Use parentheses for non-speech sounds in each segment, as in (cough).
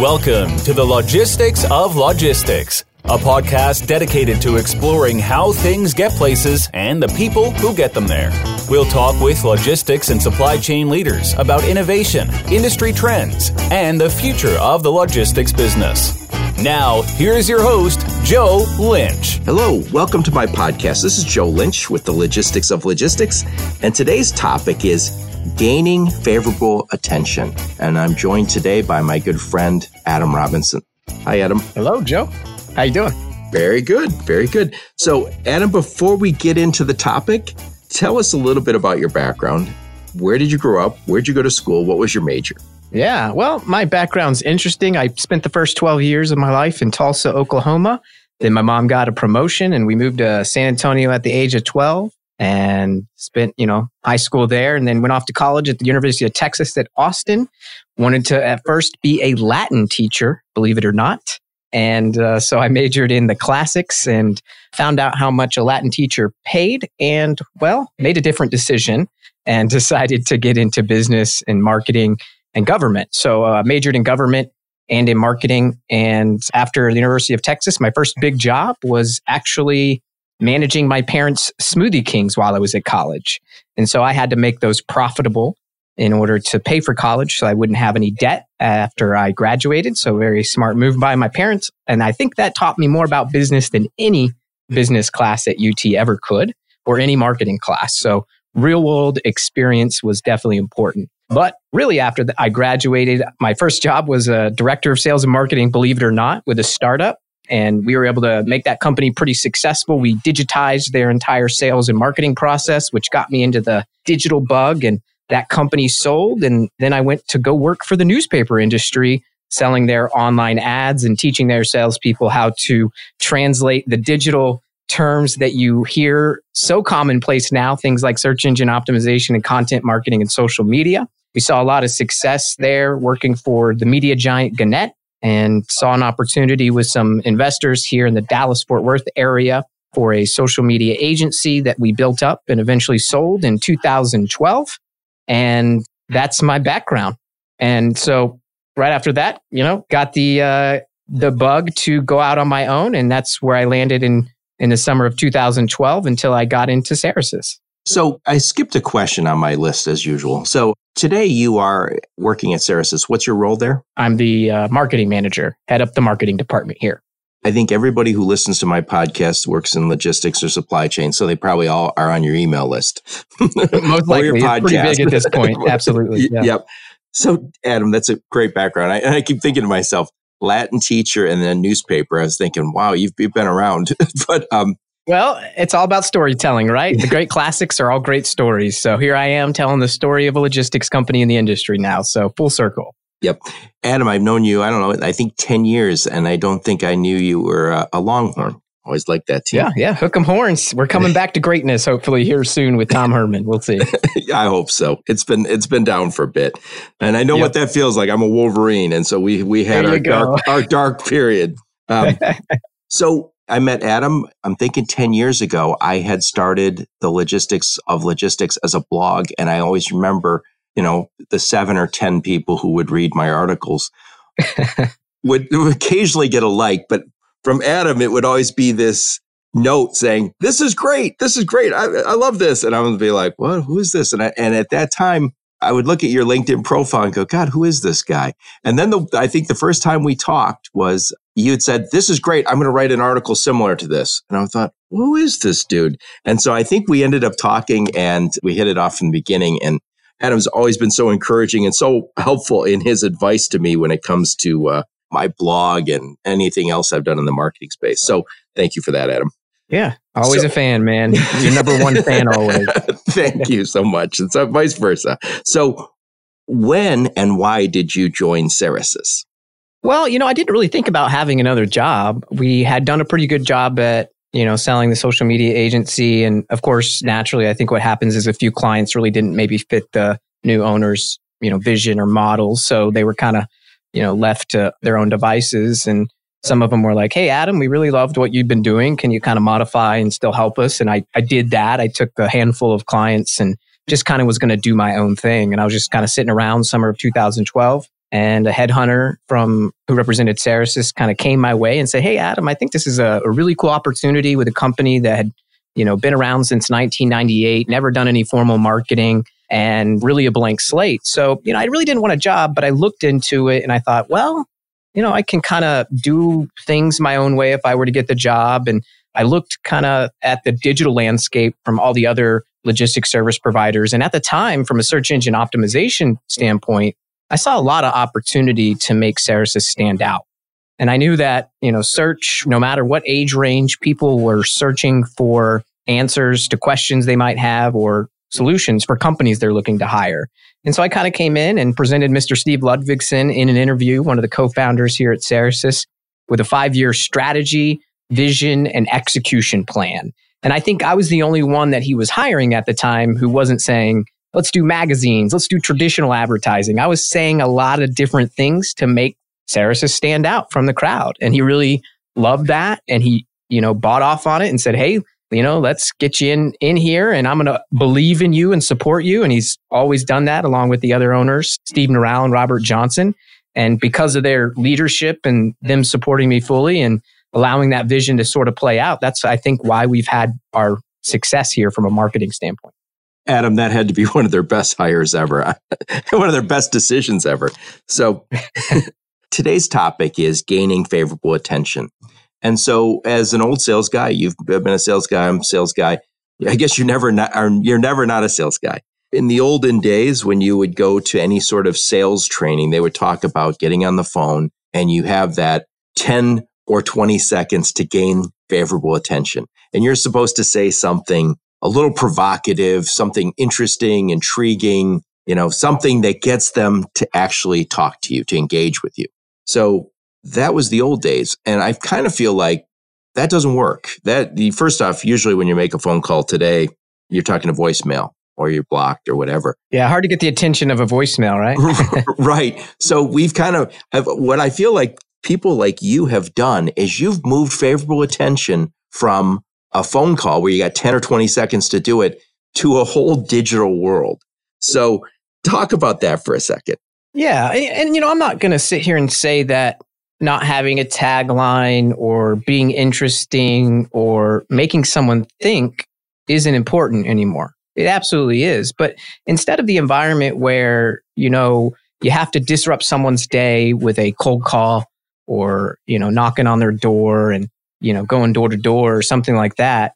Welcome to the Logistics of Logistics, a podcast dedicated to exploring how things get places and the people who get them there. We'll talk with logistics and supply chain leaders about innovation, industry trends, and the future of the logistics business. Now, here's your host, Joe Lynch. Hello, welcome to my podcast. This is Joe Lynch with the Logistics of Logistics, and today's topic is gaining favorable attention. And I'm joined today by my good friend Adam Robinson. Hi, Adam. Hello, Joe. How you doing? Very good, very good. So, Adam, before we get into the topic, tell us a little bit about your background. Where did you grow up? Where'd you go to school? What was your major? Yeah, well, my background's interesting. I spent the first 12 years of my life in Tulsa, Oklahoma. Then my mom got a promotion and we moved to San Antonio at the age of 12 and spent, you know, high school there and then went off to college at the University of Texas at Austin. Wanted to at first be a Latin teacher, believe it or not. And uh, so I majored in the classics and found out how much a Latin teacher paid and, well, made a different decision and (laughs) decided to get into business and marketing and government. So I uh, majored in government and in marketing. And after the University of Texas, my first big job was actually managing my parents' Smoothie Kings while I was at college. And so I had to make those profitable in order to pay for college so I wouldn't have any debt after I graduated. So very smart move by my parents. And I think that taught me more about business than any business class at UT ever could or any marketing class. So real world experience was definitely important. But really, after I graduated, my first job was a director of sales and marketing, believe it or not, with a startup and we were able to make that company pretty successful. We digitized their entire sales and marketing process, which got me into the digital bug and that company sold. And then I went to go work for the newspaper industry, selling their online ads and teaching their salespeople how to translate the digital terms that you hear so commonplace now, things like search engine optimization and content marketing and social media. We saw a lot of success there working for the media giant Gannett and saw an opportunity with some investors here in the Dallas Fort Worth area for a social media agency that we built up and eventually sold in 2012. And that's my background. And so right after that, you know, got the uh, the bug to go out on my own, and that's where I landed in in the summer of 2012 until I got into Cerasis. So I skipped a question on my list as usual. So today you are working at Cerasis. What's your role there? I'm the uh, marketing manager, head up the marketing department here. I think everybody who listens to my podcast works in logistics or supply chain, so they probably all are on your email list. (laughs) Most likely, it's pretty big at this point. (laughs) Absolutely. Yeah. Yep. So, Adam, that's a great background. I, and I keep thinking to myself, Latin teacher and then newspaper. I was thinking, wow, you've, you've been around. (laughs) but um, well, it's all about storytelling, right? The great classics are all great stories. So here I am telling the story of a logistics company in the industry now. So full circle. Yep. Adam, I've known you, I don't know, I think 10 years, and I don't think I knew you were a, a Longhorn. Always like that team. Yeah, yeah. Hook 'em horns. We're coming back to greatness, hopefully here soon with Tom Herman. We'll see. (laughs) I hope so. It's been it's been down for a bit, and I know yep. what that feels like. I'm a Wolverine, and so we we had our dark our dark period. Um, (laughs) so I met Adam, I'm thinking 10 years ago, I had started the logistics of logistics as a blog. And I always remember, you know, the seven or 10 people who would read my articles (laughs) would, would occasionally get a like. But from Adam, it would always be this note saying, This is great. This is great. I, I love this. And I would be like, What? Who is this? And, I, and at that time, I would look at your LinkedIn profile and go, God, who is this guy? And then the, I think the first time we talked was you had said, This is great. I'm going to write an article similar to this. And I thought, Who is this dude? And so I think we ended up talking and we hit it off in the beginning. And Adam's always been so encouraging and so helpful in his advice to me when it comes to uh, my blog and anything else I've done in the marketing space. So thank you for that, Adam. Yeah, always so, a fan, man. You're number one fan (laughs) always. (laughs) Thank you so much. And so vice versa. So when and why did you join Cerasis? Well, you know, I didn't really think about having another job. We had done a pretty good job at, you know, selling the social media agency. And of course, naturally, I think what happens is a few clients really didn't maybe fit the new owner's, you know, vision or model. So they were kind of, you know, left to their own devices. And some of them were like, Hey, Adam, we really loved what you've been doing. Can you kind of modify and still help us? And I, I did that. I took a handful of clients and just kind of was going to do my own thing. And I was just kind of sitting around summer of 2012 and a headhunter from who represented Cerasis kind of came my way and said, "Hey, Adam, I think this is a, a, really cool opportunity with a company that had, you know, been around since 1998, never done any formal marketing, and really a blank slate." So, you know, I really didn't want a job, but I looked into it and I thought, well, you know, I can kind of do things my own way if I were to get the job. And I looked kind of at the digital landscape from all the other logistics service providers, and at the time, from a search engine optimization standpoint I saw a lot of opportunity to make Cerasis stand out. And I knew that, you know, search, no matter what age range, people were searching for answers to questions they might have or solutions for companies they're looking to hire. And so I kind of came in and presented Mr. Steve Ludvigsen in an interview, one of the co-founders here at Cerasis, with a five-year strategy, vision, and execution plan. And I think I was the only one that he was hiring at the time who wasn't saying, let's do magazines, let's do traditional advertising. I was saying a lot of different things to make Cerasis stand out from the crowd. And he really loved that. And he, you know, bought off on it and said, Hey, you know, let's get you in, in here and I'm going to believe in you and support you. And he's always done that along with the other owners, Steve Norral and Robert Johnson. And because of their leadership and them supporting me fully and allowing that vision to sort of play out, that's, I think, why we've had our success here from a marketing standpoint. Adam, that had to be (laughs) one of their best hires ever, (laughs) one of their best decisions ever. So (laughs) today's topic is gaining favorable attention. And so, as an old sales guy, you've been a sales guy. I'm a sales guy. I guess you're never not, you're never not a sales guy. In the olden days, when you would go to any sort of sales training, they would talk about getting on the phone, and you have that 10 or 20 seconds to gain favorable attention. And you're supposed to say something a little provocative, something interesting, intriguing, you know, something that gets them to actually talk to you, to engage with you. So that was the old days. And I kind of feel like that doesn't work. That the first off, usually when you make a phone call today, you're talking to voicemail or you're blocked or whatever. Yeah, hard to get the attention of a voicemail, right? (laughs) right. So we've kind of have what I feel like people like you have done is you've moved favorable attention from a phone call where you got 10 or 20 seconds to do it to a whole digital world. So talk about that for a second. Yeah. And, and you know, I'm not going to sit here and say that not having a tagline or being interesting or making someone think isn't important anymore. It absolutely is. But instead of the environment where, you know, you have to disrupt someone's day with a cold call or, you know, knocking on their door and you know, going door to door or something like that.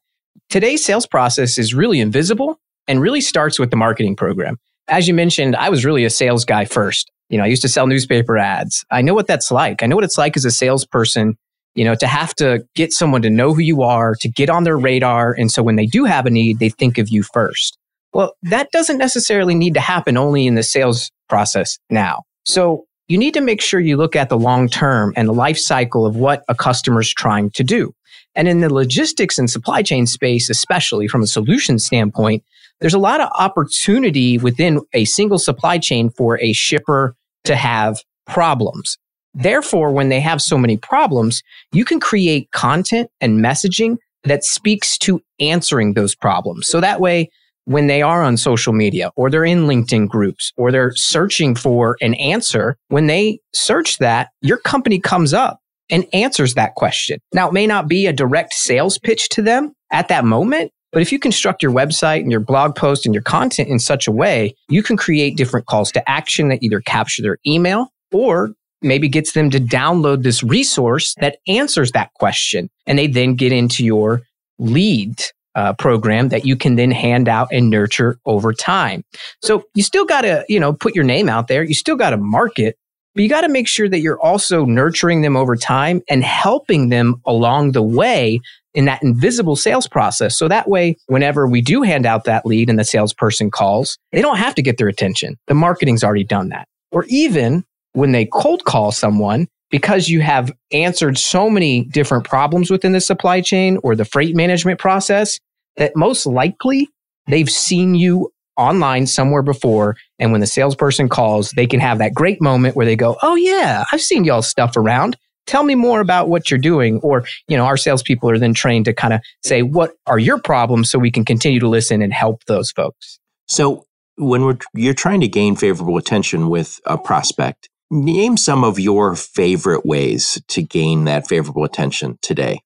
Today's sales process is really invisible and really starts with the marketing program. As you mentioned, I was really a sales guy first. You know, I used to sell newspaper ads. I know what that's like. I know what it's like as a salesperson, you know, to have to get someone to know who you are, to get on their radar. And so when they do have a need, they think of you first. Well, that doesn't necessarily need to happen only in the sales process now. So you need to make sure you look at the long term and the life cycle of what a customer is trying to do. And in the logistics and supply chain space, especially from a solution standpoint, there's a lot of opportunity within a single supply chain for a shipper to have problems. Therefore, when they have so many problems, you can create content and messaging that speaks to answering those problems. So that way, when they are on social media or they're in LinkedIn groups or they're searching for an answer, when they search that, your company comes up and answers that question. Now, it may not be a direct sales pitch to them at that moment, but if you construct your website and your blog post and your content in such a way, you can create different calls to action that either capture their email or maybe gets them to download this resource that answers that question. And they then get into your lead uh, program that you can then hand out and nurture over time. So you still got to, you know, put your name out there. You still got to market, but you got to make sure that you're also nurturing them over time and helping them along the way in that invisible sales process. So that way, whenever we do hand out that lead and the salesperson calls, they don't have to get their attention. The marketing's already done that. Or even when they cold call someone, because you have answered so many different problems within the supply chain or the freight management process that most likely they've seen you online somewhere before. And when the salesperson calls, they can have that great moment where they go, Oh, yeah, I've seen y'all stuff around. Tell me more about what you're doing. Or, you know, our salespeople are then trained to kind of say, What are your problems so we can continue to listen and help those folks? So, when we're, you're trying to gain favorable attention with a prospect, Name some of your favorite ways to gain that favorable attention today.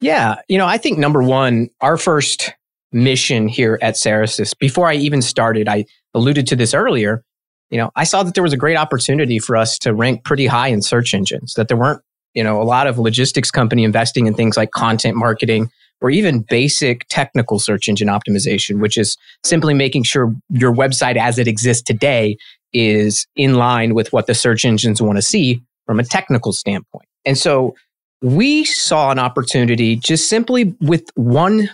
Yeah. You know, I think number one, our first mission here at Cerasis, before I even started, I alluded to this earlier. You know, I saw that there was a great opportunity for us to rank pretty high in search engines, that there weren't, you know, a lot of logistics company investing in things like content marketing or even basic technical search engine optimization, which is simply making sure your website as it exists today is in line with what the search engines want to see from a technical standpoint. And so we saw an opportunity just simply with one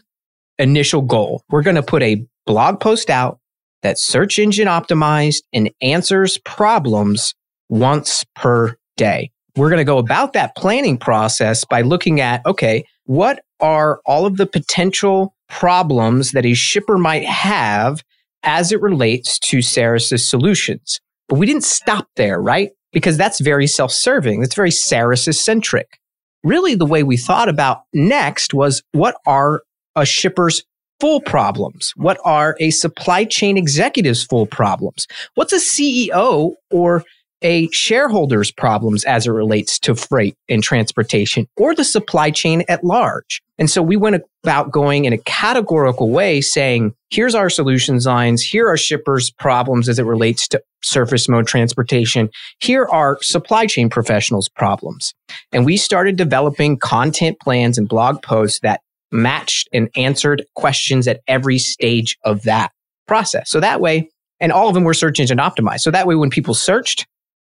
initial goal. We're going to put a blog post out that's search engine optimized and answers problems once per day. We're going to go about that planning process by looking at, okay, what are all of the potential problems that a shipper might have as it relates to Cerasis solutions? But we didn't stop there, right? Because that's very self serving. That's very Cerasis centric. Really, the way we thought about next was what are a shipper's full problems? What are a supply chain executive's full problems? What's a CEO or a shareholder's problems as it relates to freight and transportation or the supply chain at large. And so we went about going in a categorical way saying, here's our solutions lines. Here are shippers problems as it relates to surface mode transportation. Here are supply chain professionals problems. And we started developing content plans and blog posts that matched and answered questions at every stage of that process. So that way, and all of them were search engine optimized. So that way, when people searched,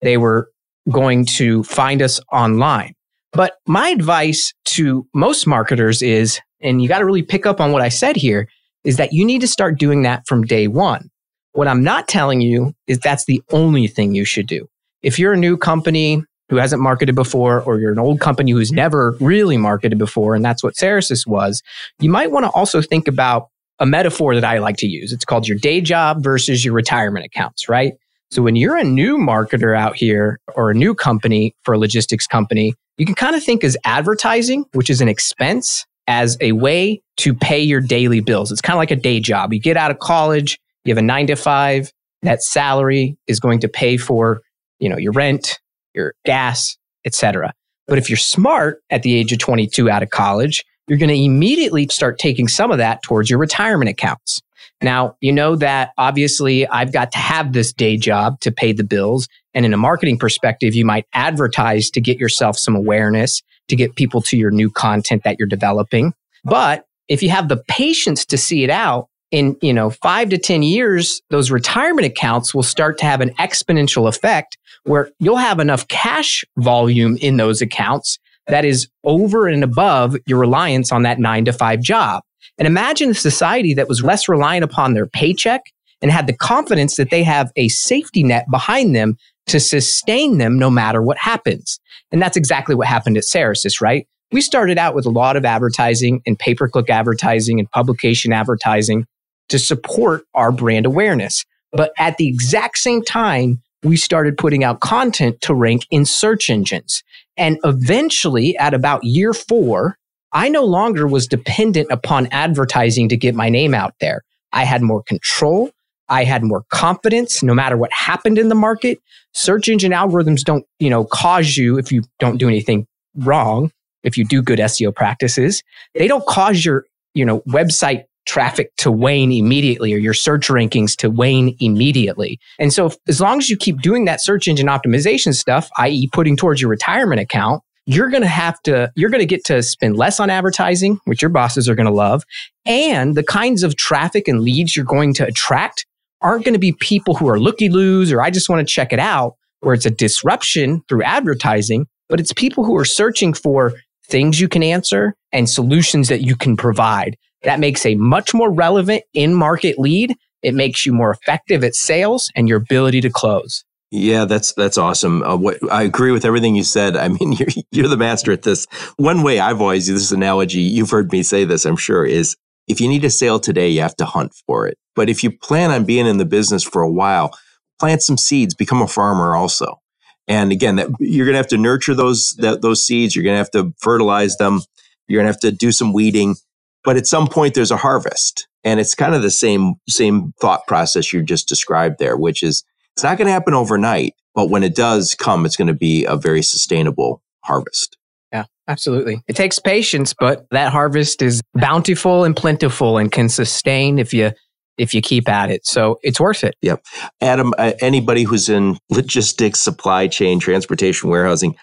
they were going to find us online. But my advice to most marketers is, and you got to really pick up on what I said here, is that you need to start doing that from day one. What I'm not telling you is that's the only thing you should do. If you're a new company who hasn't marketed before, or you're an old company who's never really marketed before, and that's what Cerasis was, you might want to also think about a metaphor that I like to use. It's called your day job versus your retirement accounts, right? So when you're a new marketer out here or a new company for a logistics company, you can kind of think as advertising, which is an expense, as a way to pay your daily bills. It's kind of like a day job. You get out of college, you have a nine to five, that salary is going to pay for, you know, your rent, your gas, etc. But if you're smart at the age of 22 out of college, you're going to immediately start taking some of that towards your retirement accounts. Now, you know that obviously I've got to have this day job to pay the bills. And in a marketing perspective, you might advertise to get yourself some awareness, to get people to your new content that you're developing. But if you have the patience to see it out, in you know five to ten years those retirement accounts will start to have an exponential effect where you'll have enough cash volume in those accounts that is over and above your reliance on that nine to five job and imagine a society that was less reliant upon their paycheck and had the confidence that they have a safety net behind them to sustain them no matter what happens. And that's exactly what happened at Cerasis, right? We started out with a lot of advertising and pay per click advertising and publication advertising to support our brand awareness. But at the exact same time, we started putting out content to rank in search engines. And eventually, at about year four, I no longer was dependent upon advertising to get my name out there. I had more control. I had more confidence no matter what happened in the market. Search engine algorithms don't, you know, cause you if you don't do anything wrong, if you do good SEO practices, they don't cause your, you know, website traffic to wane immediately or your search rankings to wane immediately. And so if, as long as you keep doing that search engine optimization stuff, i.e. putting towards your retirement account, you're going to have to, you're going to get to spend less on advertising, which your bosses are going to love. And the kinds of traffic and leads you're going to attract aren't going to be people who are looky loos or I just want to check it out, where it's a disruption through advertising, but it's people who are searching for things you can answer and solutions that you can provide. That makes a much more relevant in market lead. It makes you more effective at sales and your ability to close. Yeah, that's that's awesome. Uh, what I agree with everything you said. I mean, (laughs) you're you're the master at this. One way I've always used this analogy, you've heard me say this, I'm sure, is if you need a sale today, you have to hunt for it. But if you plan on being in the business for a while, plant some seeds, become a farmer also. And again, that, you're going to have to nurture those that, those seeds. You're going to have to fertilize them. You're going to have to do some weeding. But at some point, there's a harvest, and it's kind of the same same thought process you just described there, which is It's not going to happen overnight, but when it does come, it's going to be a very sustainable harvest. Yeah, absolutely. It takes patience, but that harvest is bountiful and plentiful and can sustain if you if you keep at it. So it's worth it. Yep. Adam, uh, anybody who's in logistics, supply chain, transportation, warehousing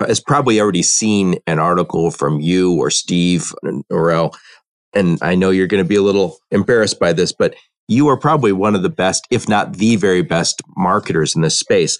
has probably already seen an article from you or Steve or Norrell. And I know you're going to be a little embarrassed by this, but you are probably one of the best, if not the very best marketers in this space.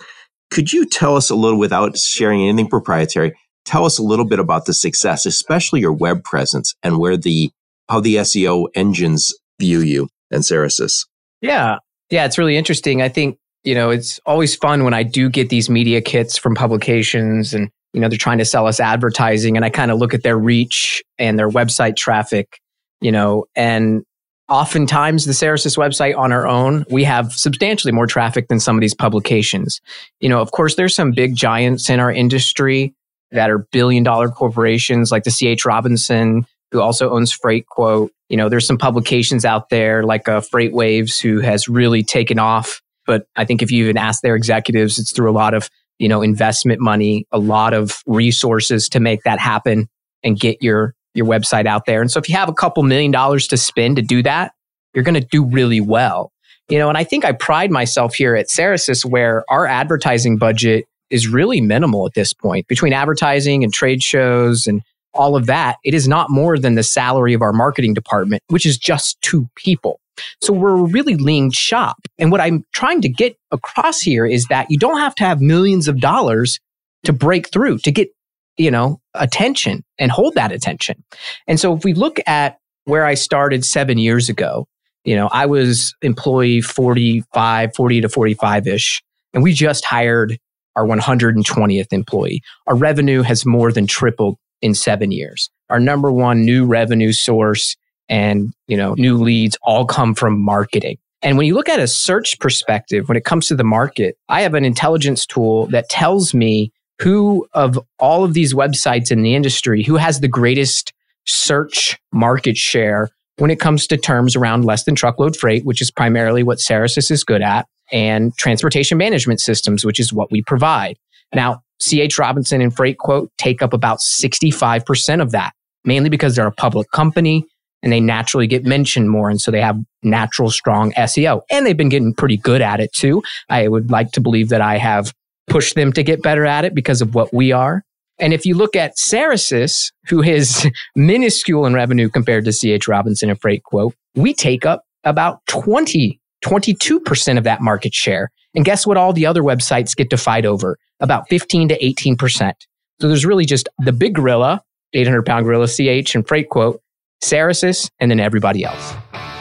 Could you tell us a little, without sharing anything proprietary, tell us a little bit about the success, especially your web presence and where the, how the SEO engines view you and Cerasis? Yeah. Yeah. It's really interesting. I think, you know, it's always fun when I do get these media kits from publications and, you know, they're trying to sell us advertising and I kind of look at their reach and their website traffic, you know, and oftentimes the Cerasis website on our own, we have substantially more traffic than some of these publications. You know, of course, there's some big giants in our industry that are billion dollar corporations like the CH Robinson, who also owns Freightquote. You know, there's some publications out there like uh, FreightWaves, who has really taken off. But I think if you even ask their executives, it's through a lot of, you know, investment money, a lot of resources to make that happen and get your your website out there. And so if you have a couple million dollars to spend to do that, you're going to do really well. You know, and I think I pride myself here at Cerasis where our advertising budget is really minimal at this point between advertising and trade shows and all of that. It is not more than the salary of our marketing department, which is just two people. So we're a really lean shop. And what I'm trying to get across here is that you don't have to have millions of dollars to break through, to get you know, attention and hold that attention. And so if we look at where I started seven years ago, you know, I was employee 45, 40 to 45 ish, and we just hired our 120th employee. Our revenue has more than tripled in seven years. Our number one new revenue source and, you know, new leads all come from marketing. And when you look at a search perspective, when it comes to the market, I have an intelligence tool that tells me who of all of these websites in the industry, who has the greatest search market share when it comes to terms around less than truckload freight, which is primarily what Cerasis is good at, and transportation management systems, which is what we provide. Now, CH Robinson and Freightquote take up about 65% of that, mainly because they're a public company and they naturally get mentioned more. And so they have natural, strong SEO. And they've been getting pretty good at it too. I would like to believe that I have push them to get better at it because of what we are. And if you look at Cerasis, who is (laughs) minuscule in revenue compared to CH Robinson and Freightquote, we take up about 20, 22% of that market share. And guess what all the other websites get to fight over? About 15 to 18%. So there's really just the big gorilla, 800 pound gorilla CH and Freightquote, Cerasis, and then everybody else.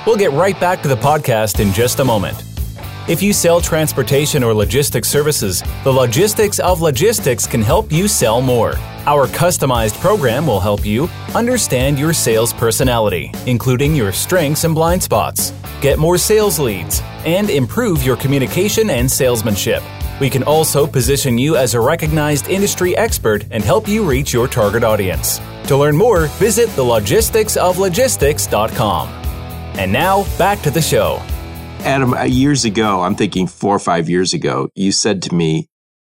We'll get right back to the podcast in just a moment. If you sell transportation or logistics services, the Logistics of Logistics can help you sell more. Our customized program will help you understand your sales personality, including your strengths and blind spots, get more sales leads, and improve your communication and salesmanship. We can also position you as a recognized industry expert and help you reach your target audience. To learn more, visit thelogisticsoflogistics.com. And now, back to the show. Adam, uh, years ago, I'm thinking four or five years ago, you said to me,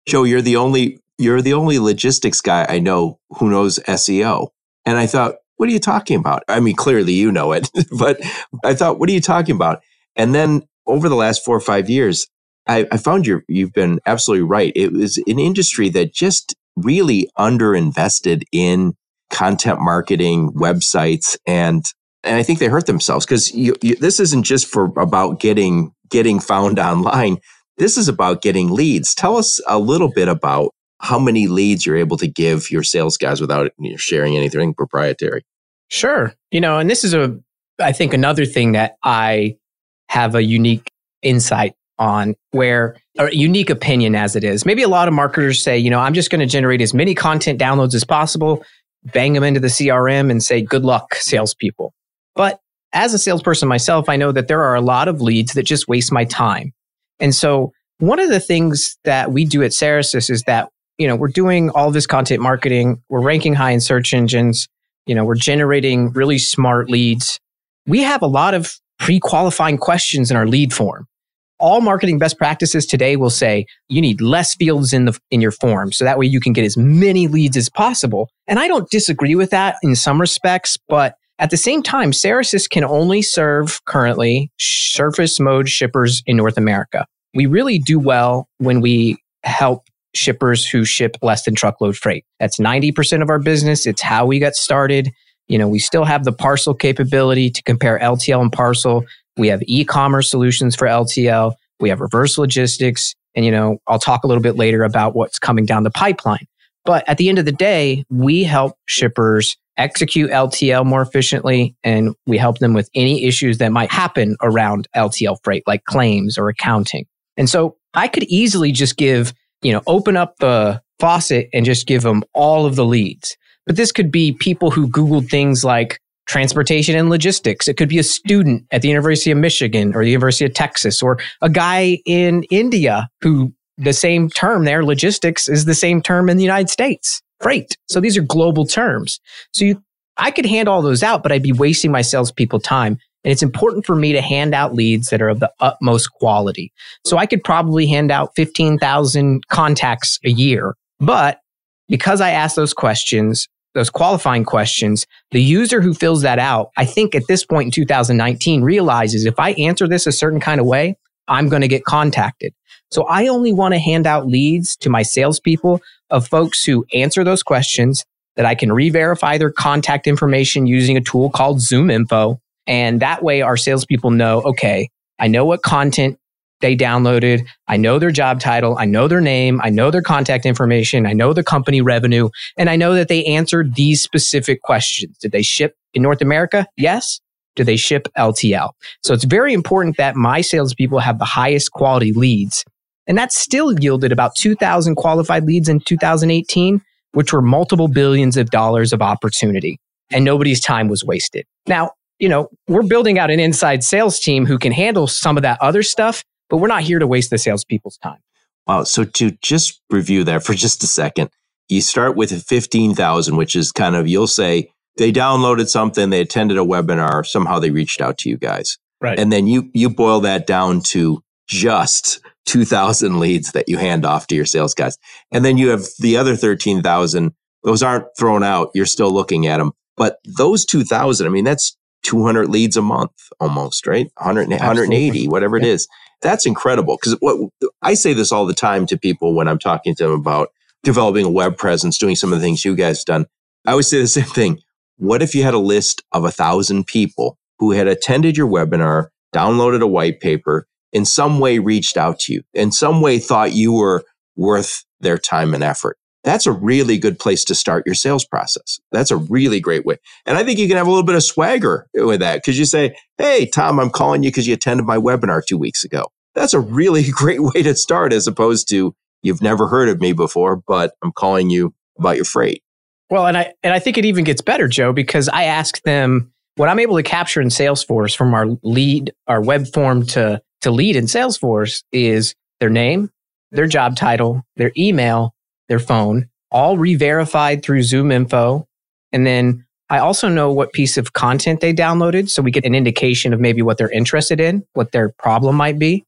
Joe, you're the only you're the only logistics guy I know who knows SEO. And I thought, what are you talking about? I mean, clearly you know it, (laughs) but I thought, what are you talking about? And then over the last four or five years, I, I found you you've been absolutely right. It was an industry that just really underinvested in content marketing, websites, and and I think they hurt themselves because this isn't just for about getting getting found online. This is about getting leads. Tell us a little bit about how many leads you're able to give your sales guys without sharing anything proprietary. Sure, you know, and this is a I think another thing that I have a unique insight on where a unique opinion as it is. Maybe a lot of marketers say, you know, I'm just going to generate as many content downloads as possible, bang them into the CRM and say, good luck, salespeople. But as a salesperson myself, I know that there are a lot of leads that just waste my time. And so one of the things that we do at Cerasis is that, you know, we're doing all this content marketing, we're ranking high in search engines, you know, we're generating really smart leads. We have a lot of pre-qualifying questions in our lead form. all marketing best practices today will say you need less fields in the in your form so that way you can get as many leads as possible. And I don't disagree with that in some respects, but at the same time, Cerasis can only serve currently surface mode shippers in North America. We really do well when we help shippers who ship less than truckload freight. That's 90% of our business. It's how we got started. You know, we still have the parcel capability to compare LTL and parcel. We have e-commerce solutions for LTL. We have reverse logistics. And, you know, I'll talk a little bit later about what's coming down the pipeline. But at the end of the day, we help shippers execute LTL more efficiently and we help them with any issues that might happen around LTL freight, like claims or accounting. And so I could easily just give, you know, open up the faucet and just give them all of the leads. But this could be people who Googled things like transportation and logistics. It could be a student at the University of Michigan or the University of Texas or a guy in India who the same term there, logistics, is the same term in the United States, freight. So these are global terms. So you, I could hand all those out, but I'd be wasting my salespeople time. And it's important for me to hand out leads that are of the utmost quality. So I could probably hand out 15,000 contacts a year. But because I ask those questions, those qualifying questions, the user who fills that out, I think at this point in 2019 realizes if I answer this a certain kind of way, I'm going to get contacted. So I only want to hand out leads to my salespeople of folks who answer those questions that I can re-verify their contact information using a tool called ZoomInfo. And that way our salespeople know, okay, I know what content they downloaded. I know their job title. I know their name. I know their contact information. I know the company revenue. And I know that they answered these specific questions. Did they ship in North America? Yes. Do they ship LTL? So it's very important that my salespeople have the highest quality leads. And that still yielded about 2,000 qualified leads in 2018, which were multiple billions of dollars of opportunity. And nobody's time was wasted. Now, you know, we're building out an inside sales team who can handle some of that other stuff, but we're not here to waste the salespeople's time. Wow. So to just review that for just a second, you start with 15,000, which is kind of, you'll say, they downloaded something, they attended a webinar, somehow they reached out to you guys. Right. And then you you boil that down to just 2000 leads that you hand off to your sales guys. And then you have the other 13,000. Those aren't thrown out. You're still looking at them. But those 2000, I mean, that's 200 leads a month almost, right? 100, 180, whatever yeah. it is. That's incredible. Because what I say this all the time to people when I'm talking to them about developing a web presence, doing some of the things you guys done. I always say the same thing. What if you had a list of a thousand people who had attended your webinar, downloaded a white paper, in some way reached out to you, in some way thought you were worth their time and effort? That's a really good place to start your sales process. That's a really great way. And I think you can have a little bit of swagger with that because you say, Hey, Tom, I'm calling you because you attended my webinar two weeks ago. That's a really (laughs) great way to start as opposed to you've never heard of me before, but I'm calling you about your freight. Well, and I and I think it even gets better, Joe, because I ask them what I'm able to capture in Salesforce from our lead, our web form to to lead in Salesforce is their name, their job title, their email, their phone, all re-verified through ZoomInfo. And then I also know what piece of content they downloaded. So we get an indication of maybe what they're interested in, what their problem might be.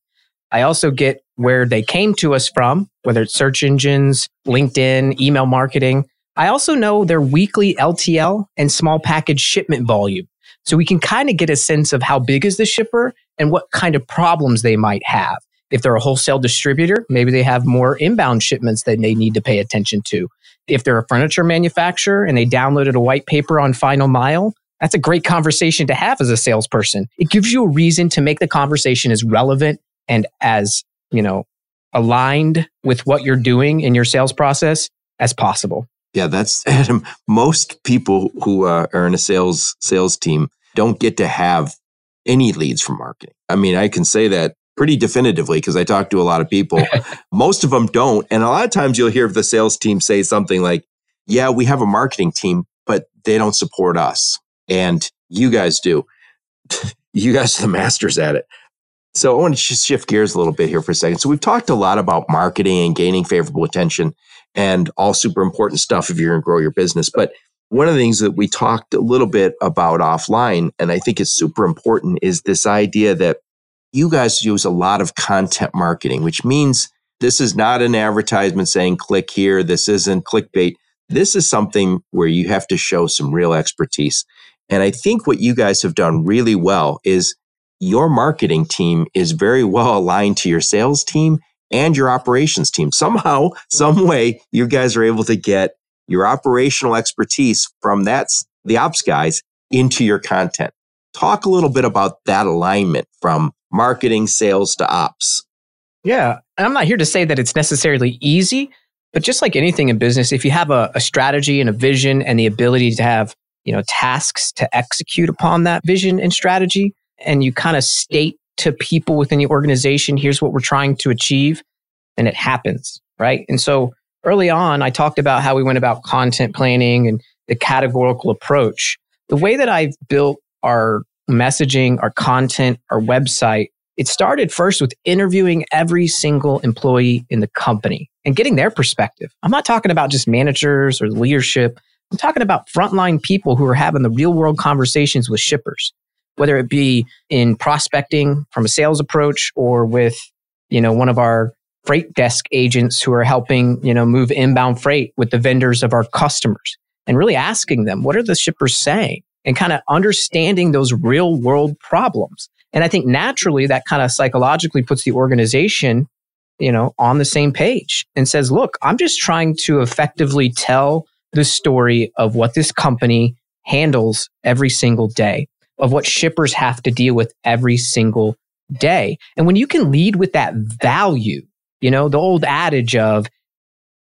I also get where they came to us from, whether it's search engines, LinkedIn, email marketing. I also know their weekly LTL and small package shipment volume. So we can kind of get a sense of how big is the shipper and what kind of problems they might have. If they're a wholesale distributor, maybe they have more inbound shipments that they need to pay attention to. If they're a furniture manufacturer and they downloaded a white paper on final mile, that's a great conversation to have as a salesperson. It gives you a reason to make the conversation as relevant and as, you know, aligned with what you're doing in your sales process as possible. Yeah, that's (laughs) Adam. Most people who uh, are in a sales sales team don't get to have any leads from marketing. I mean, I can say that pretty definitively because I talk to a lot of people. (laughs) Most of them don't, and a lot of times you'll hear the sales team say something like, "Yeah, we have a marketing team, but they don't support us, and you guys do. (laughs) you guys are the masters at it." So I want to shift gears a little bit here for a second. So we've talked a lot about marketing and gaining favorable attention and all super important stuff if you're going to grow your business. But one of the things that we talked a little bit about offline, and I think is super important, is this idea that you guys use a lot of content marketing, which means this is not an advertisement saying click here. This isn't clickbait. This is something where you have to show some real expertise. And I think what you guys have done really well is your marketing team is very well aligned to your sales team and your operations team. Somehow, some way, you guys are able to get your operational expertise from that, the ops guys into your content. Talk a little bit about that alignment from marketing, sales to ops. Yeah. And I'm not here to say that it's necessarily easy, but just like anything in business, if you have a, a strategy and a vision and the ability to have, you know, tasks to execute upon that vision and strategy, and you kind of state to people within the organization, here's what we're trying to achieve, and it happens, right? And so early on, I talked about how we went about content planning and the categorical approach. The way that I've built our messaging, our content, our website, it started first with interviewing every single employee in the company and getting their perspective. I'm not talking about just managers or leadership. I'm talking about frontline people who are having the real world conversations with shippers whether it be in prospecting from a sales approach or with, you know, one of our freight desk agents who are helping, you know, move inbound freight with the vendors of our customers and really asking them, what are the shippers saying? And kind of understanding those real world problems. And I think naturally that kind of psychologically puts the organization, you know, on the same page and says, look, I'm just trying to effectively tell the story of what this company handles every single day of what shippers have to deal with every single day. And when you can lead with that value, you know, the old adage of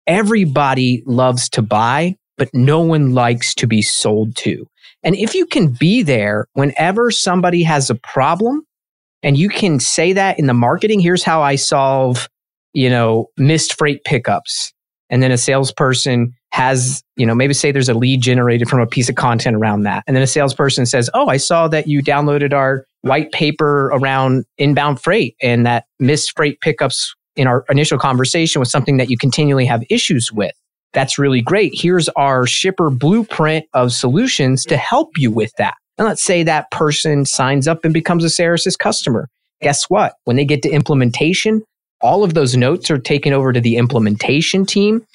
everybody loves to buy, but no one likes to be sold to. And if you can be there whenever somebody has a problem and you can say that in the marketing, here's how I solve, you know, missed freight pickups. And then a salesperson has, you know, maybe say there's a lead generated from a piece of content around that. And then a salesperson says, Oh, I saw that you downloaded our white paper around inbound freight and that missed freight pickups in our initial conversation was something that you continually have issues with. That's really great. Here's our shipper blueprint of solutions to help you with that. And let's say that person signs up and becomes a Cerasis customer. Guess what? When they get to implementation, all of those notes are taken over to the implementation team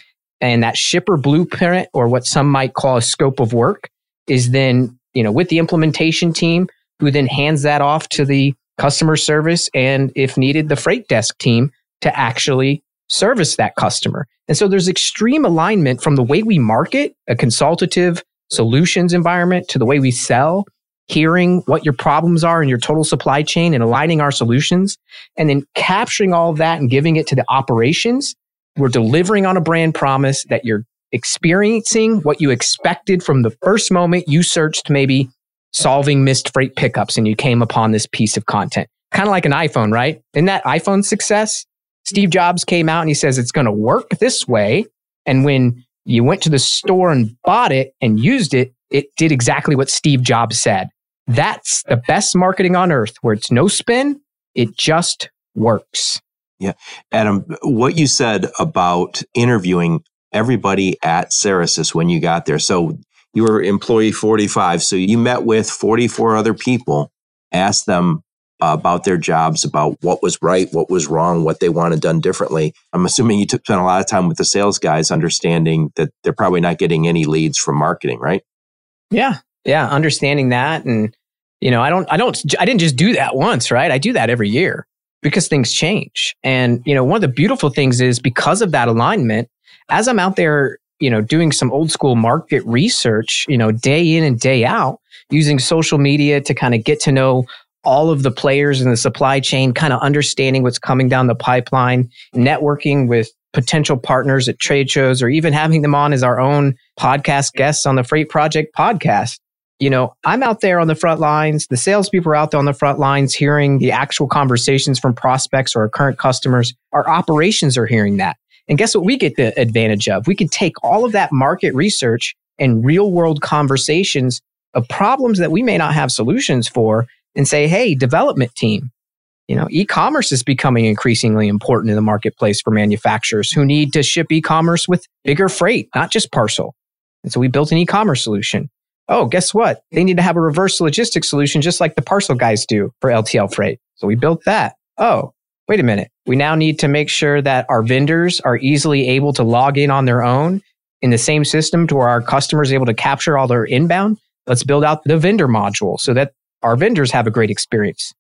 and that shipper blueprint, or what some might call a scope of work, is then, you know, with the implementation team, who then hands that off to the customer service and, if needed, the freight desk team to actually service that customer. And so there's extreme alignment from the way we market a consultative solutions environment to the way we sell, hearing what your problems are in your total supply chain and aligning our solutions, and then capturing all of that and giving it to the operations we're delivering on a brand promise that you're experiencing what you expected from the first moment you searched maybe solving missed freight pickups and you came upon this piece of content. Kind of like an iPhone, right? In that iPhone success, Steve Jobs came out and he says it's going to work this way. And when you went to the store and bought it and used it, it did exactly what Steve Jobs said. That's the best marketing on earth where it's no spin. It just works. Yeah. Adam, what you said about interviewing everybody at Cerasis when you got there. So you were employee 45. So you met with 44 other people, asked them uh, about their jobs, about what was right, what was wrong, what they wanted done differently. I'm assuming you took, spent a lot of time with the sales guys, understanding that they're probably not getting any leads from marketing, right? Yeah. Yeah. Understanding that. And, you know, I don't, I don't, I didn't just do that once, right? I do that every year because things change. And, you know, one of the beautiful things is because of that alignment, as I'm out there, you know, doing some old school market research, you know, day in and day out, using social media to kind of get to know all of the players in the supply chain, kind of understanding what's coming down the pipeline, networking with potential partners at trade shows, or even having them on as our own podcast guests on the Freight Project podcast you know, I'm out there on the front lines. The salespeople are out there on the front lines hearing the actual conversations from prospects or current customers. Our operations are hearing that. And guess what we get the advantage of? We can take all of that market research and real world conversations of problems that we may not have solutions for and say, hey, development team, you know, e-commerce is becoming increasingly important in the marketplace for manufacturers who need to ship e-commerce with bigger freight, not just parcel. And so we built an e-commerce solution oh, guess what? They need to have a reverse logistics solution just like the parcel guys do for LTL freight. So we built that. Oh, wait a minute. We now need to make sure that our vendors are easily able to log in on their own in the same system to where our customers able to capture all their inbound. Let's build out the vendor module so that our vendors have a great experience,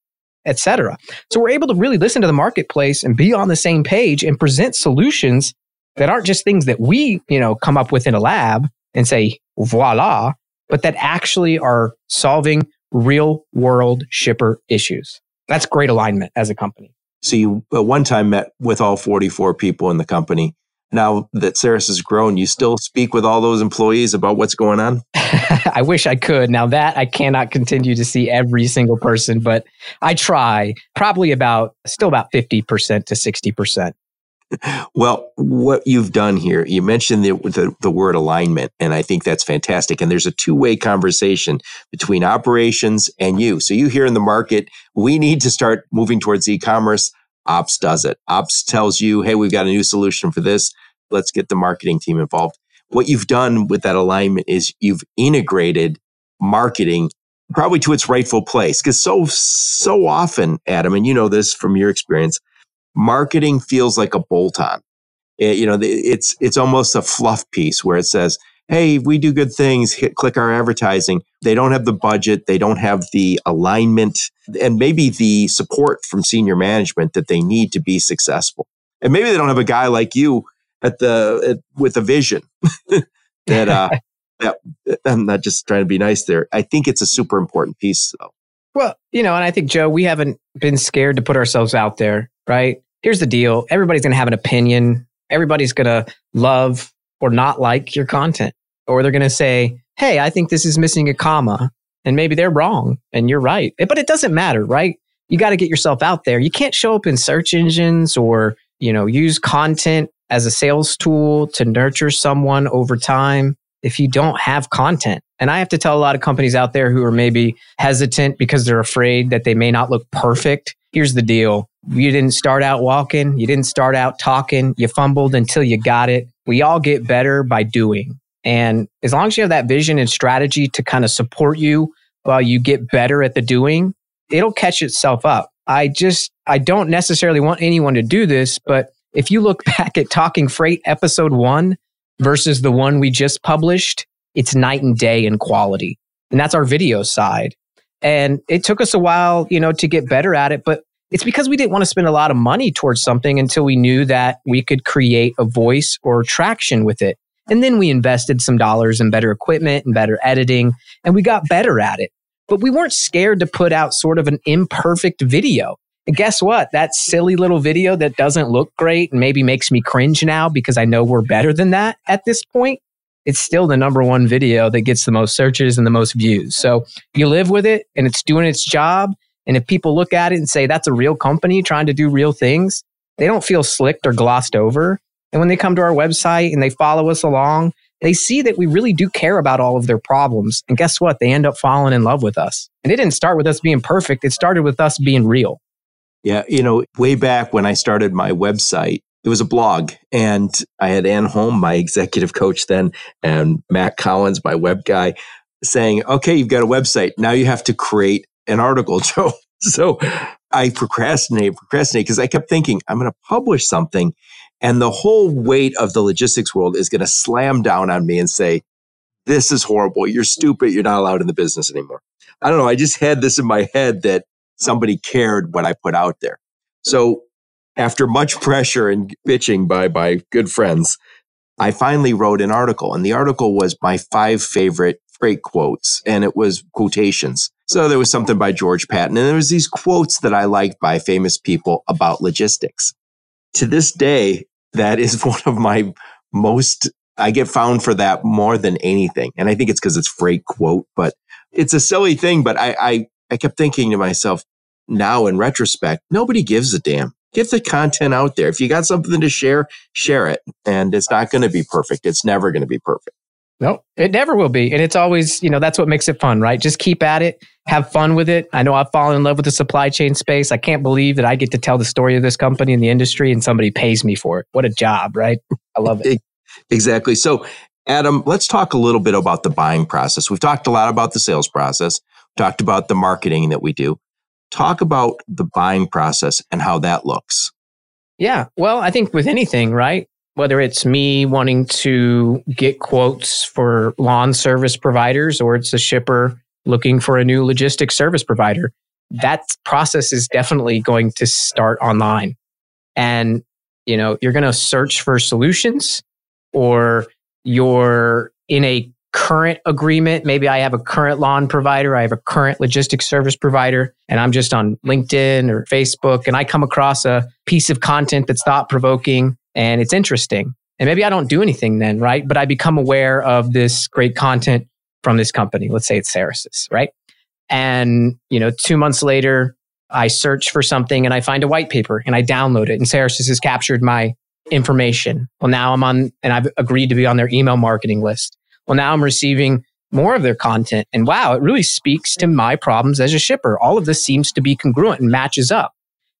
etc. So we're able to really listen to the marketplace and be on the same page and present solutions that aren't just things that we, you know, come up with in a lab and say, voila, but that actually are solving real world shipper issues. That's great alignment as a company. So you at one time met with all 44 people in the company. Now that Cerasis has grown, you still speak with all those employees about what's going on? (laughs) I wish I could. Now that I cannot continue to see every single person, but I try probably about still about 50% to 60% well, what you've done here, you mentioned the, the, the, word alignment, and I think that's fantastic. And there's a two way conversation between operations and you. So you hear in the market, we need to start moving towards e commerce. Ops does it. Ops tells you, hey, we've got a new solution for this. Let's get the marketing team involved. What you've done with that alignment is you've integrated marketing probably to its rightful place. Because so, so often, Adam, and you know this from your experience, marketing feels like a bolt on. It, you know, it's, it's almost a fluff piece where it says, Hey, we do good things. Hit, click our advertising. They don't have the budget. They don't have the alignment and maybe the support from senior management that they need to be successful. And maybe they don't have a guy like you at the, at, with a vision (laughs) that, uh, (laughs) that I'm not just trying to be nice there. I think it's a super important piece though. Well, you know, and I think Joe, we haven't been scared to put ourselves out there, right? Here's the deal everybody's going to have an opinion. Everybody's going to love or not like your content. Or they're going to say, hey, I think this is missing a comma. And maybe they're wrong and you're right. But it doesn't matter, right? You got to get yourself out there. You can't show up in search engines or, you know, use content as a sales tool to nurture someone over time if you don't have content. And I have to tell a lot of companies out there who are maybe hesitant because they're afraid that they may not look perfect. Here's the deal you didn't start out walking, you didn't start out talking, you fumbled until you got it. We all get better by doing. And as long as you have that vision and strategy to kind of support you while you get better at the doing, it'll catch itself up. I just, I don't necessarily want anyone to do this, but if you look (laughs) back at Talking Freight episode one versus the one we just published, it's night and day in quality. And that's our video side. And it took us a while, you know, to get better at it, but it's because we didn't want to spend a lot of money towards something until we knew that we could create a voice or traction with it. And then we invested some dollars in better equipment and better editing, and we got better at it. But we weren't scared to put out sort of an imperfect video. And guess what? That silly little video that doesn't look great and maybe makes me cringe now because I know we're better than that at this point. It's still the number one video that gets the most searches and the most views. So you live with it and it's doing its job and if people look at it and say that's a real company trying to do real things, they don't feel slicked or glossed over. And when they come to our website and they follow us along, they see that we really do care about all of their problems. And guess what? They end up falling in love with us. And it didn't start with us being perfect, it started with us being real. Yeah. You know, way back when I started my website, it was a blog and I had Ann Holm, my executive coach then, and Matt Collins, my web guy, saying, okay, you've got a website. Now you have to create an article, (laughs) Joe. So I procrastinate, procrastinate because I kept thinking I'm going to publish something and the whole weight of the logistics world is going to slam down on me and say, this is horrible. You're stupid. You're not allowed in the business anymore. I don't know. I just had this in my head that somebody cared what I put out there. So after much pressure and bitching by my good friends, I finally wrote an article and the article was my five favorite freight quotes and it was quotations. So there was something by George Patton and there was these quotes that I liked by famous people about logistics. To this day, that is (laughs) one of my most, I get found for that more than anything. And I think it's because it's freight quote, but it's a silly thing. But I, I, I kept thinking to myself now in retrospect, nobody gives a damn. Get the content out there. If you got something to share, share it. And it's not going to be perfect. It's never going to be perfect. No, it never will be. And it's always, you know, that's what makes it fun, right? Just keep at it, have fun with it. I know I've fallen in love with the supply chain space. I can't believe that I get to tell the story of this company in the industry and somebody pays me for it. What a job, right? I love it. (laughs) exactly. So, Adam, let's talk a little bit about the buying process. We've talked a lot about the sales process, talked about the marketing that we do. talk about the buying process and how that looks. Yeah. Well, I think with anything, right? Whether it's me wanting to get quotes for lawn service providers or it's a shipper looking for a new logistics service provider, that process is definitely going to start online. And, you know, you're going to search for solutions or you're in a current agreement. Maybe I have a current lawn provider, I have a current logistics service provider, and I'm just on LinkedIn or Facebook and I come across a piece of content that's thought provoking and it's interesting. And maybe I don't do anything then, right? But I become aware of this great content from this company. Let's say it's Cerasis, right? And, you know, two months later, I search for something and I find a white paper and I download it and Cerasis has captured my information. Well, now I'm on and I've agreed to be on their email marketing list. Well, now I'm receiving more of their content. And wow, it really speaks to my problems as a shipper. All of this seems to be congruent and matches up.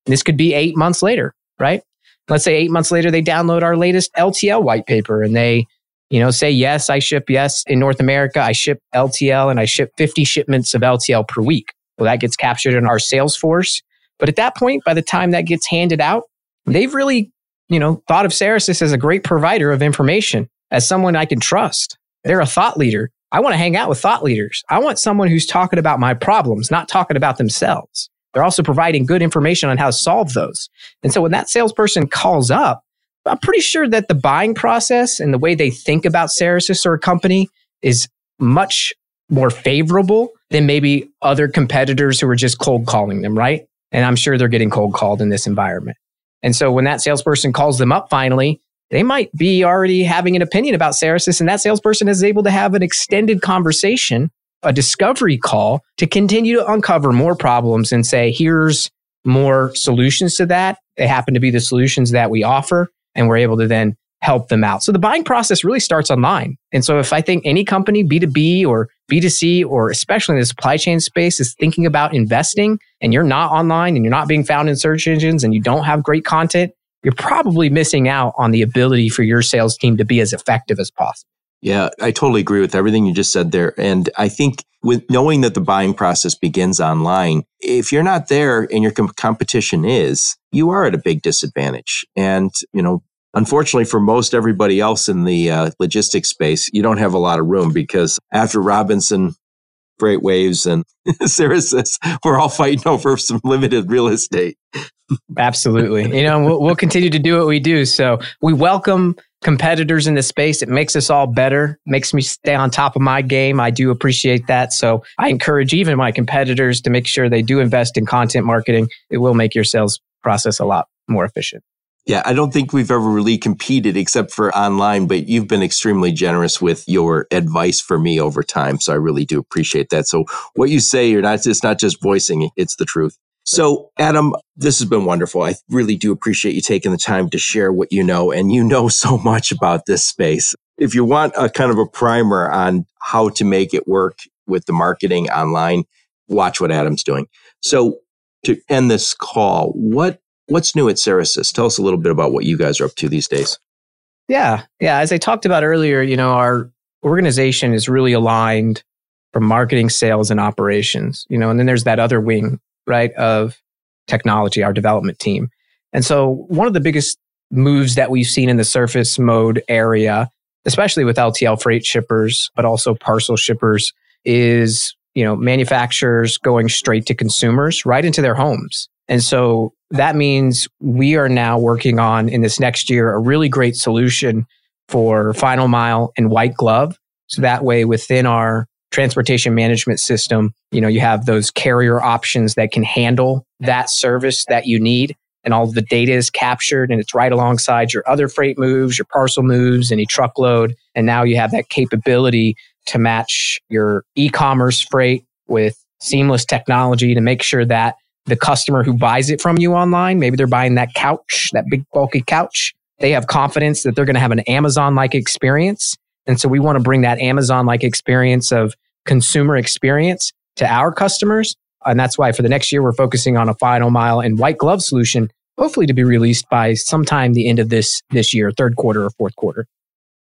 And this could be eight months later, right? Let's say eight months later, they download our latest LTL white paper and they, you know, say, yes, I ship, yes, in North America, I ship LTL and I ship 50 shipments of LTL per week. Well, that gets captured in our Salesforce. But at that point, by the time that gets handed out, they've really, you know, thought of Cerasis as a great provider of information, as someone I can trust. They're a thought leader. I want to hang out with thought leaders. I want someone who's talking about my problems, not talking about themselves. They're also providing good information on how to solve those. And so when that salesperson calls up, I'm pretty sure that the buying process and the way they think about Cerasis or a company is much more favorable than maybe other competitors who are just cold calling them, right? And I'm sure they're getting cold called in this environment. And so when that salesperson calls them up finally they might be already having an opinion about Cerasis, and that salesperson is able to have an extended conversation, a discovery call to continue to uncover more problems and say, here's more solutions to that. They happen to be the solutions that we offer, and we're able to then help them out. So the buying process really starts online. And so if I think any company, B2B or B2C, or especially in the supply chain space, is thinking about investing and you're not online and you're not being found in search engines and you don't have great content, you're probably missing out on the ability for your sales team to be as effective as possible. Yeah, I totally agree with everything you just said there. And I think with knowing that the buying process begins online, if you're not there and your com- competition is, you are at a big disadvantage. And, you know, unfortunately for most everybody else in the uh, logistics space, you don't have a lot of room because after Robinson FreightWaves and (laughs) Cerasis, we're all fighting over some limited real estate. Absolutely. You know, we'll, we'll continue to do what we do. So we welcome competitors in the space. It makes us all better, makes me stay on top of my game. I do appreciate that. So I encourage even my competitors to make sure they do invest in content marketing. It will make your sales process a lot more efficient. Yeah, I don't think we've ever really competed except for online, but you've been extremely generous with your advice for me over time. So I really do appreciate that. So what you say, you're not just not just voicing it's the truth. So, Adam, this has been wonderful. I really do appreciate you taking the time to share what you know, and you know so (laughs) much about this space. If you want a kind of a primer on how to make it work with the marketing online, watch what Adam's doing. So, to end this call, what what's new at Cerasis? Tell us a little bit about what you guys are up to these days. Yeah, yeah. As I talked about earlier, you know, our organization is really aligned from marketing, sales, and operations. You know, and then there's that other wing right, of technology, our development team. And so one of the biggest moves that we've seen in the surface mode area, especially with LTL freight shippers, but also parcel shippers, is you know manufacturers going straight to consumers right into their homes. And so that means we are now working on in this next year a really great solution for final mile and white glove. So that way within our transportation management system, you know, you have those carrier options that can handle that service that you need. And all the data is captured and it's right alongside your other freight moves, your parcel moves, any truckload. And now you have that capability to match your e commerce freight with seamless technology to make sure that the customer who buys it from you online, maybe they're buying that couch, that big bulky couch, they have confidence that they're going to have an Amazon like experience. And so we want to bring that Amazon like experience of consumer experience to our customers. And that's why for the next year, we're focusing on a final mile and white glove solution, hopefully to be released by sometime the end of this, this year, third quarter or fourth quarter.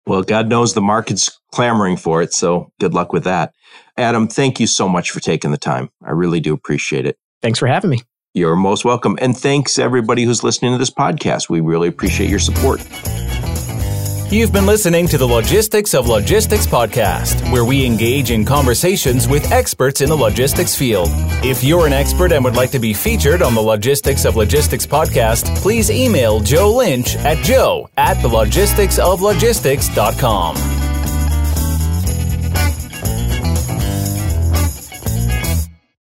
Well, God knows the market's clamoring for it. So good luck with that. Adam, thank you so much for taking the time. I really do appreciate it. Thanks for having me. You're most welcome. And thanks everybody who's listening to this podcast. We really appreciate your support. You've been listening to the Logistics of Logistics podcast, where we engage in conversations with experts in the logistics field. If you're an expert and would like to be featured on the Logistics of Logistics podcast, please email Joe Lynch at joe at the logisticsoflogistics.com.